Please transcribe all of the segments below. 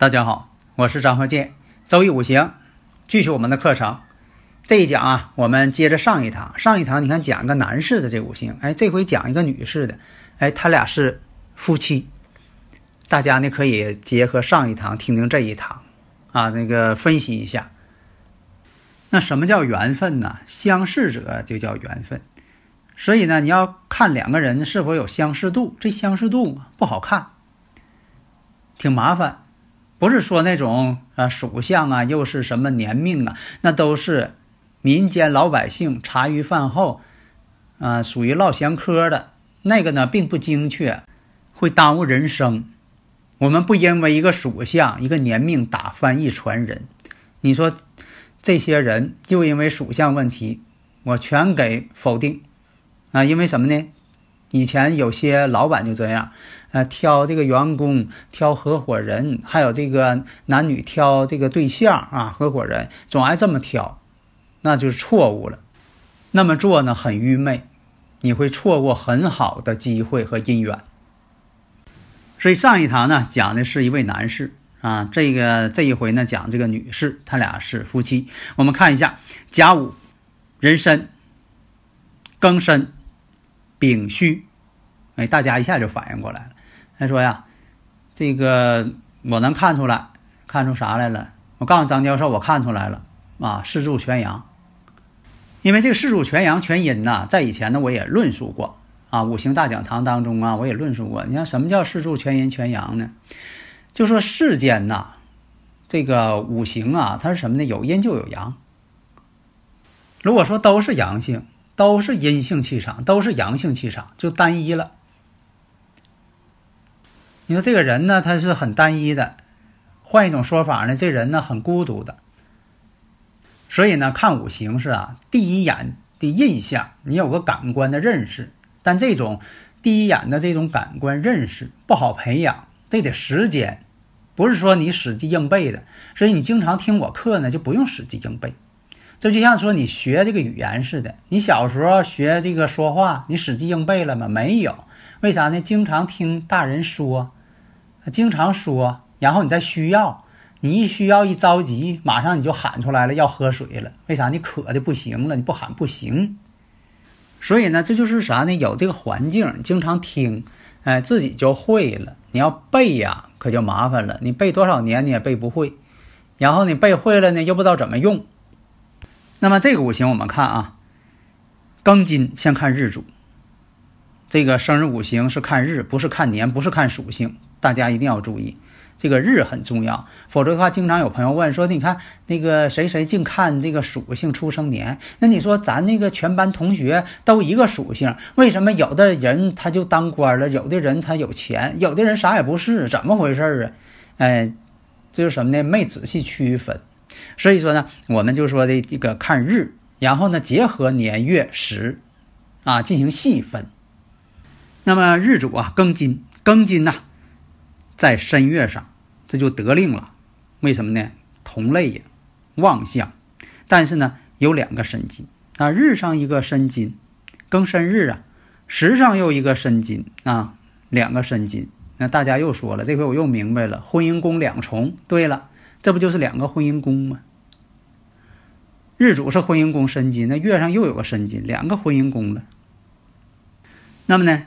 大家好，我是张鹤剑，周易五行，继续我们的课程。这一讲啊，我们接着上一堂。上一堂你看讲一个男士的这五行，哎，这回讲一个女士的，哎，他俩是夫妻。大家呢可以结合上一堂听听这一堂，啊，那个分析一下。那什么叫缘分呢？相似者就叫缘分。所以呢，你要看两个人是否有相似度，这相似度不好看，挺麻烦。不是说那种啊属相啊，又是什么年命啊，那都是民间老百姓茶余饭后啊，属于唠闲嗑的那个呢，并不精确，会耽误人生。我们不因为一个属相、一个年命打翻一船人。你说这些人就因为属相问题，我全给否定啊？因为什么呢？以前有些老板就这样。呃，挑这个员工，挑合伙人，还有这个男女挑这个对象啊，合伙人总爱这么挑，那就是错误了。那么做呢，很愚昧，你会错过很好的机会和姻缘。所以上一堂呢，讲的是一位男士啊，这个这一回呢，讲这个女士，他俩是夫妻。我们看一下甲午、壬申、庚申、丙戌，哎，大家一下就反应过来了。他说呀，这个我能看出来，看出啥来了？我告诉张教授，我看出来了啊，四柱全阳。因为这个四柱全阳全阴呐，在以前呢我也论述过啊，五行大讲堂当中啊我也论述过。你看什么叫四柱全阴全阳呢？就说世间呐，这个五行啊，它是什么呢？有阴就有阳。如果说都是阳性，都是阴性气场，都是阳性气场，就单一了。你说这个人呢，他是很单一的；换一种说法呢，这人呢很孤独的。所以呢，看五行是啊，第一眼的印象，你有个感官的认识。但这种第一眼的这种感官认识不好培养，这得时间，不是说你死记硬背的。所以你经常听我课呢，就不用死记硬背。这就像说你学这个语言似的，你小时候学这个说话，你死记硬背了吗？没有。为啥呢？经常听大人说。经常说，然后你再需要，你一需要一着急，马上你就喊出来了，要喝水了。为啥？你渴的不行了，你不喊不行。所以呢，这就是啥呢？有这个环境，经常听，哎，自己就会了。你要背呀，可就麻烦了。你背多少年你也背不会，然后你背会了呢，又不知道怎么用。那么这个五行我们看啊，庚金先看日主。这个生日五行是看日，不是看年，不是看属性。大家一定要注意，这个日很重要，否则的话，经常有朋友问说：“你看那个谁谁净看这个属性出生年，那你说咱那个全班同学都一个属性，为什么有的人他就当官了，有的人他有钱，有的人啥也不是，怎么回事啊？”哎，这是什么呢？没仔细区分。所以说呢，我们就说的这个看日，然后呢结合年月时，啊进行细分。那么日主啊庚金，庚金呐。在申月上，这就得令了。为什么呢？同类呀，旺相。但是呢，有两个申金啊，日上一个申金，庚申日啊，时上又一个申金啊，两个申金。那大家又说了，这回我又明白了，婚姻宫两重。对了，这不就是两个婚姻宫吗？日主是婚姻宫申金，那月上又有个申金，两个婚姻宫了。那么呢，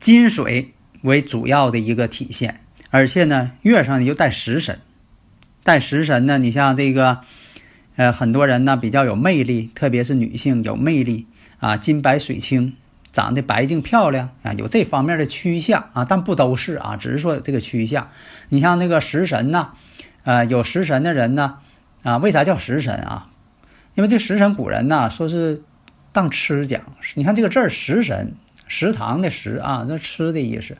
金水为主要的一个体现。而且呢，月上又带食神，带食神呢，你像这个，呃，很多人呢比较有魅力，特别是女性有魅力啊，金白水清，长得白净漂亮啊，有这方面的趋向啊，但不都是啊，只是说这个趋向。你像那个食神呢，呃，有食神的人呢，啊，为啥叫食神啊？因为这食神古人呐说是当吃讲，你看这个字儿食神，食堂的食啊，这吃的意思。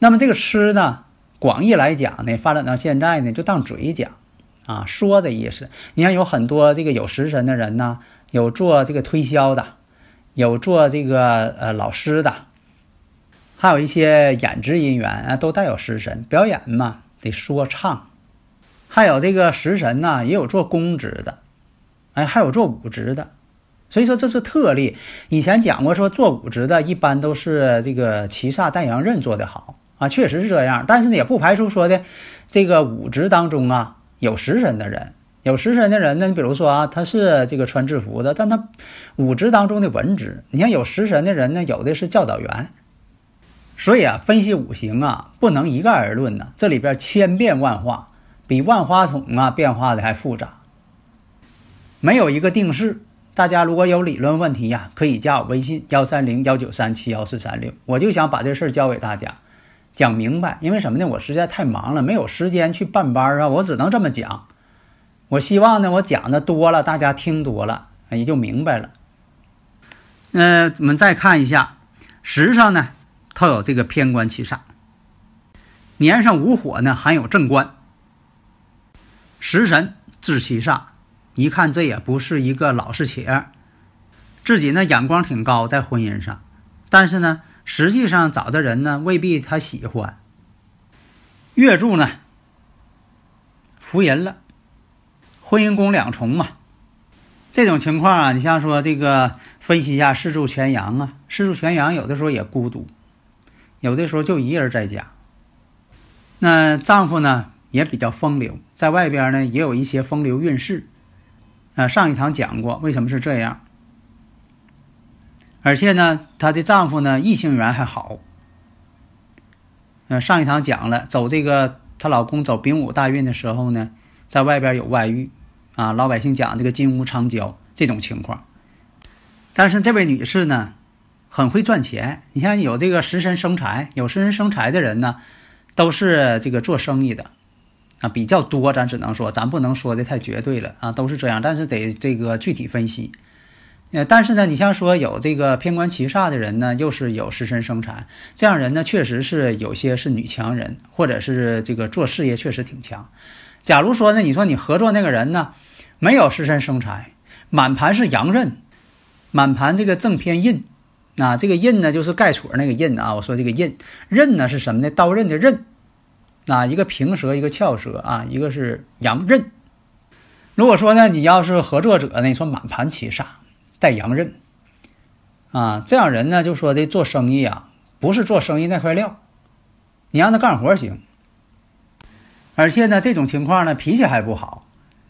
那么这个吃呢，广义来讲呢，发展到现在呢，就当嘴讲啊，说的意思。你看有很多这个有食神的人呢，有做这个推销的，有做这个呃老师的，还有一些演职人员啊，都带有食神，表演嘛得说唱。还有这个食神呢，也有做公职的，哎，还有做武职的，所以说这是特例。以前讲过说做武职的，一般都是这个七煞带阳刃做得好。啊，确实是这样，但是呢，也不排除说的，这个五职当中啊，有食神的人，有食神的人呢，你比如说啊，他是这个穿制服的，但他五职当中的文职，你看有食神的人呢，有的是教导员，所以啊，分析五行啊，不能一概而论呢，这里边千变万化，比万花筒啊变化的还复杂，没有一个定式。大家如果有理论问题呀，可以加我微信幺三零幺九三七幺四三六，我就想把这事儿教给大家。讲明白，因为什么呢？我实在太忙了，没有时间去办班啊，我只能这么讲。我希望呢，我讲的多了，大家听多了，也就明白了。嗯，我们再看一下，时上呢，它有这个偏官七煞，年上无火呢，含有正官，食神制七煞，一看这也不是一个老实且，自己呢眼光挺高，在婚姻上，但是呢。实际上找的人呢，未必他喜欢。月柱呢，福人了，婚姻宫两重嘛。这种情况啊，你像说这个分析一下四柱全阳啊，四柱全阳有的时候也孤独，有的时候就一人在家。那丈夫呢也比较风流，在外边呢也有一些风流韵事。啊，上一堂讲过为什么是这样。而且呢，她的丈夫呢，异性缘还好。呃，上一堂讲了，走这个她老公走丙午大运的时候呢，在外边有外遇，啊，老百姓讲这个金屋藏娇这种情况。但是这位女士呢，很会赚钱。你像有这个食神生财，有食神生财的人呢，都是这个做生意的，啊，比较多。咱只能说，咱不能说的太绝对了啊，都是这样。但是得这个具体分析。呃，但是呢，你像说有这个偏官七煞的人呢，又是有食神生财，这样人呢，确实是有些是女强人，或者是这个做事业确实挺强。假如说呢，你说你合作那个人呢，没有食神生财，满盘是阳刃，满盘这个正偏印，啊，这个印呢就是盖戳那个印啊。我说这个印刃呢是什么呢？刀刃的刃，啊，一个平舌，一个翘舌啊，一个是阳刃。如果说呢，你要是合作者呢，你说满盘七煞。带阳刃，啊，这样人呢就说的做生意啊，不是做生意那块料，你让他干活行。而且呢，这种情况呢脾气还不好，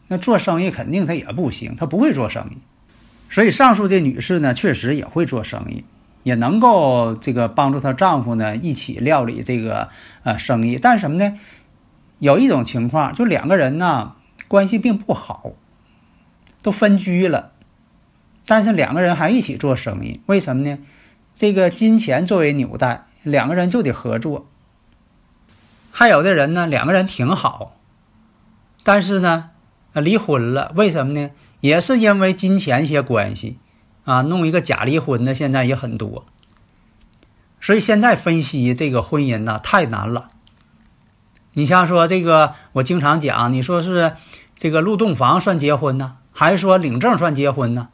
那做生意肯定他也不行，他不会做生意。所以上述这女士呢，确实也会做生意，也能够这个帮助她丈夫呢一起料理这个呃生意。但是什么呢？有一种情况，就两个人呢关系并不好，都分居了。但是两个人还一起做生意，为什么呢？这个金钱作为纽带，两个人就得合作。还有的人呢，两个人挺好，但是呢，离婚了，为什么呢？也是因为金钱一些关系，啊，弄一个假离婚的现在也很多。所以现在分析这个婚姻呢，太难了。你像说这个，我经常讲，你说是这个入洞房算结婚呢，还是说领证算结婚呢？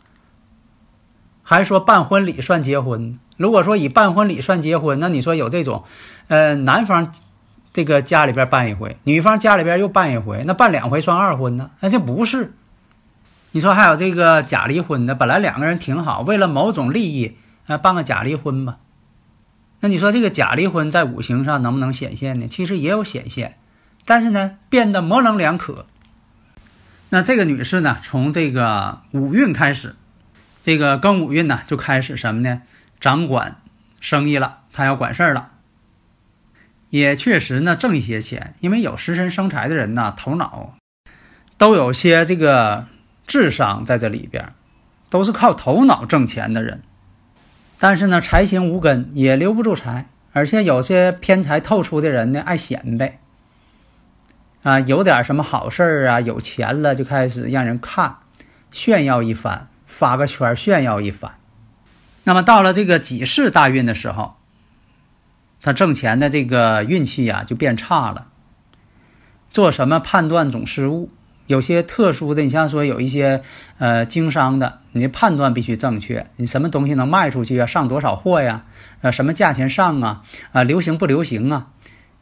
还说办婚礼算结婚？如果说以办婚礼算结婚，那你说有这种，呃，男方这个家里边办一回，女方家里边又办一回，那办两回算二婚呢？那就不是。你说还有这个假离婚的，本来两个人挺好，为了某种利益，啊，办个假离婚吧。那你说这个假离婚在五行上能不能显现呢？其实也有显现，但是呢，变得模棱两可。那这个女士呢，从这个五运开始。这个庚午运呢，就开始什么呢？掌管生意了，他要管事儿了。也确实呢，挣一些钱，因为有食神生财的人呢，头脑都有些这个智商在这里边，都是靠头脑挣钱的人。但是呢，财星无根，也留不住财，而且有些偏财透出的人呢，爱显摆啊，有点什么好事儿啊，有钱了就开始让人看。炫耀一番，发个圈炫耀一番。那么到了这个己巳大运的时候，他挣钱的这个运气呀就变差了，做什么判断总失误。有些特殊的，你像说有一些呃经商的，你的判断必须正确，你什么东西能卖出去啊？上多少货呀？呃，什么价钱上啊？啊，流行不流行啊？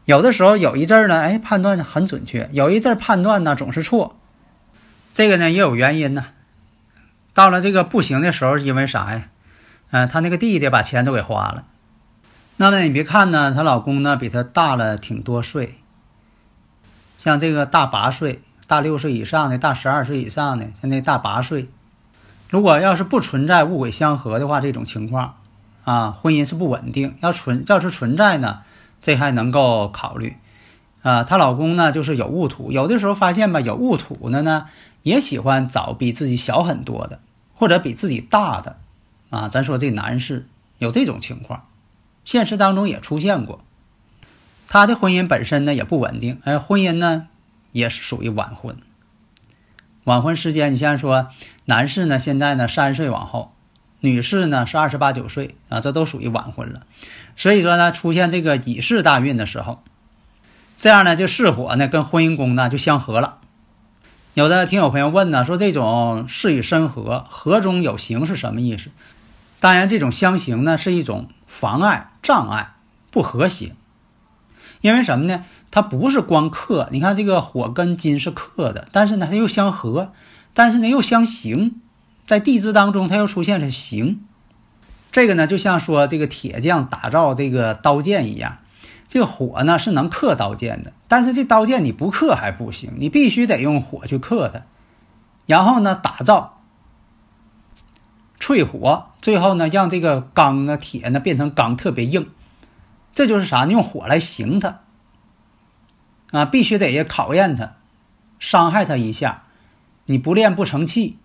有的时候有一阵儿呢，哎，判断很准确；有一阵儿判断呢总是错。这个呢也有原因呢。到了这个不行的时候，因为啥呀？嗯，她那个弟弟把钱都给花了。那么你别看呢，她老公呢比她大了挺多岁，像这个大八岁、大六岁以上的、大十二岁以上的，像那大八岁。如果要是不存在物鬼相合的话，这种情况啊，婚姻是不稳定。要存要是存在呢？这还能够考虑，啊，她老公呢就是有戊土，有的时候发现吧，有戊土的呢也喜欢找比自己小很多的，或者比自己大的，啊，咱说这男士有这种情况，现实当中也出现过。他的婚姻本身呢也不稳定，哎，婚姻呢也是属于晚婚。晚婚时间，你像说男士呢现在呢三十岁往后，女士呢是二十八九岁啊，这都属于晚婚了。所以说呢，出现这个乙巳大运的时候，这样呢，就巳火呢跟婚姻宫呢就相合了。有的听友朋友问呢，说这种事与申合，合中有刑是什么意思？当然，这种相刑呢是一种妨碍、障碍、不和谐。因为什么呢？它不是光克，你看这个火跟金是克的，但是呢它又相合，但是呢又相刑，在地支当中它又出现了刑。这个呢，就像说这个铁匠打造这个刀剑一样，这个火呢是能克刀剑的，但是这刀剑你不克还不行，你必须得用火去克它，然后呢打造淬火，最后呢让这个钢啊铁呢变成钢特别硬，这就是啥？用火来刑它啊，必须得考验它，伤害它一下，你不练不成器。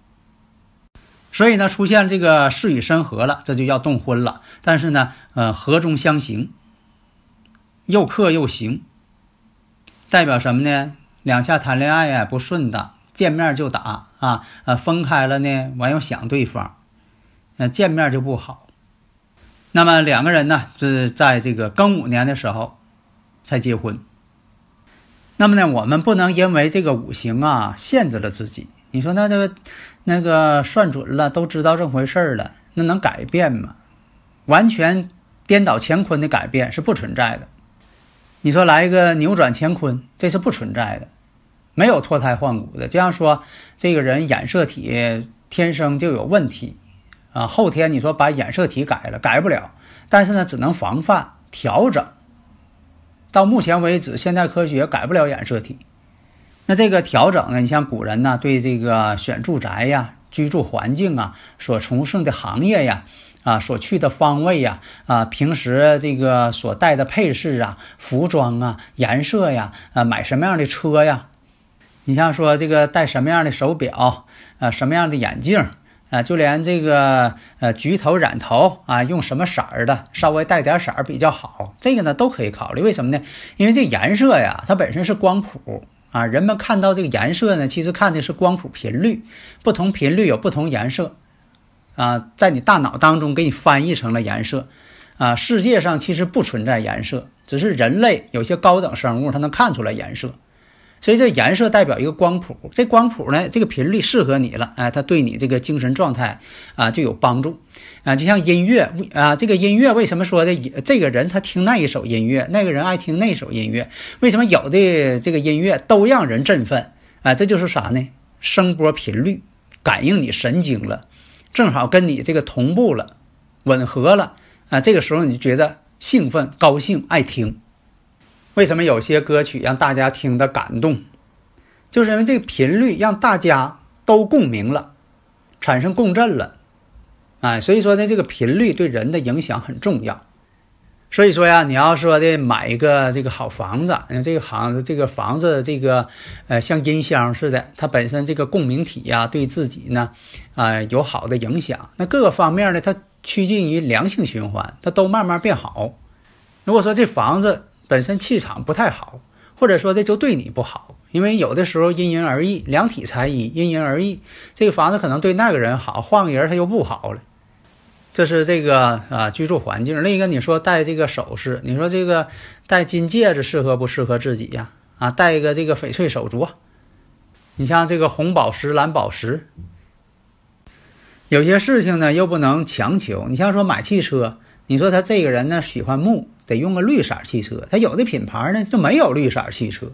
所以呢，出现这个巳与申合了，这就要动婚了。但是呢，呃，合中相刑，又克又刑，代表什么呢？两下谈恋爱呀不顺当，见面就打啊，啊，分开了呢，完又想对方，呃，见面就不好。那么两个人呢，是在这个庚午年的时候才结婚。那么呢，我们不能因为这个五行啊限制了自己。你说那这个。那个算准了，都知道这回事了，那能改变吗？完全颠倒乾坤的改变是不存在的。你说来一个扭转乾坤，这是不存在的，没有脱胎换骨的。就像说这个人染色体天生就有问题啊，后天你说把染色体改了，改不了。但是呢，只能防范调整。到目前为止，现代科学改不了染色体。那这个调整呢？你像古人呢，对这个选住宅呀、居住环境啊、所从事的行业呀、啊所去的方位呀、啊平时这个所带的配饰啊、服装啊、颜色呀、啊买什么样的车呀，你像说这个戴什么样的手表啊、什么样的眼镜啊，就连这个呃橘头染头啊，用什么色儿的，稍微带点色儿比较好，这个呢都可以考虑。为什么呢？因为这颜色呀，它本身是光谱。啊，人们看到这个颜色呢，其实看的是光谱频率，不同频率有不同颜色，啊，在你大脑当中给你翻译成了颜色，啊，世界上其实不存在颜色，只是人类有些高等生物它能看出来颜色。所以这颜色代表一个光谱，这光谱呢，这个频率适合你了，哎，它对你这个精神状态啊就有帮助，啊，就像音乐啊，这个音乐为什么说的这个人他听那一首音乐，那个人爱听那首音乐，为什么有的这个音乐都让人振奋啊？这就是啥呢？声波频率感应你神经了，正好跟你这个同步了，吻合了啊，这个时候你就觉得兴奋、高兴、爱听。为什么有些歌曲让大家听得感动？就是因为这个频率让大家都共鸣了，产生共振了，哎，所以说呢，这个频率对人的影响很重要。所以说呀，你要说的买一个这个好房子，这个房子这个房子这个呃像音箱似的，它本身这个共鸣体呀，对自己呢啊有好的影响。那各个方面呢，它趋近于良性循环，它都慢慢变好。如果说这房子，本身气场不太好，或者说的就对你不好，因为有的时候因人而异，量体裁衣，因人而异。这个房子可能对那个人好，换个人他又不好了。这是这个啊居住环境。另一个，你说戴这个首饰，你说这个戴金戒指适合不适合自己呀？啊，戴一个这个翡翠手镯，你像这个红宝石、蓝宝石。有些事情呢又不能强求。你像说买汽车，你说他这个人呢喜欢木，得用个绿色汽车。他有的品牌呢就没有绿色汽车。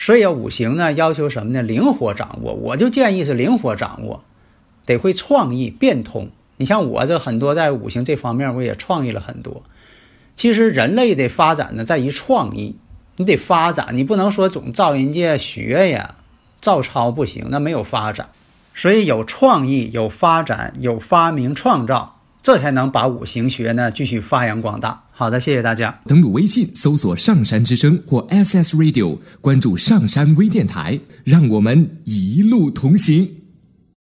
所以五行呢要求什么呢？灵活掌握。我就建议是灵活掌握，得会创意变通。你像我这很多在五行这方面，我也创意了很多。其实人类的发展呢在于创意，你得发展，你不能说总照人家学呀，照抄不行，那没有发展。所以有创意、有发展、有发明创造，这才能把五行学呢继续发扬光大。好的，谢谢大家。登录微信搜索“上山之声”或 SS Radio，关注上山微电台，让我们一路同行。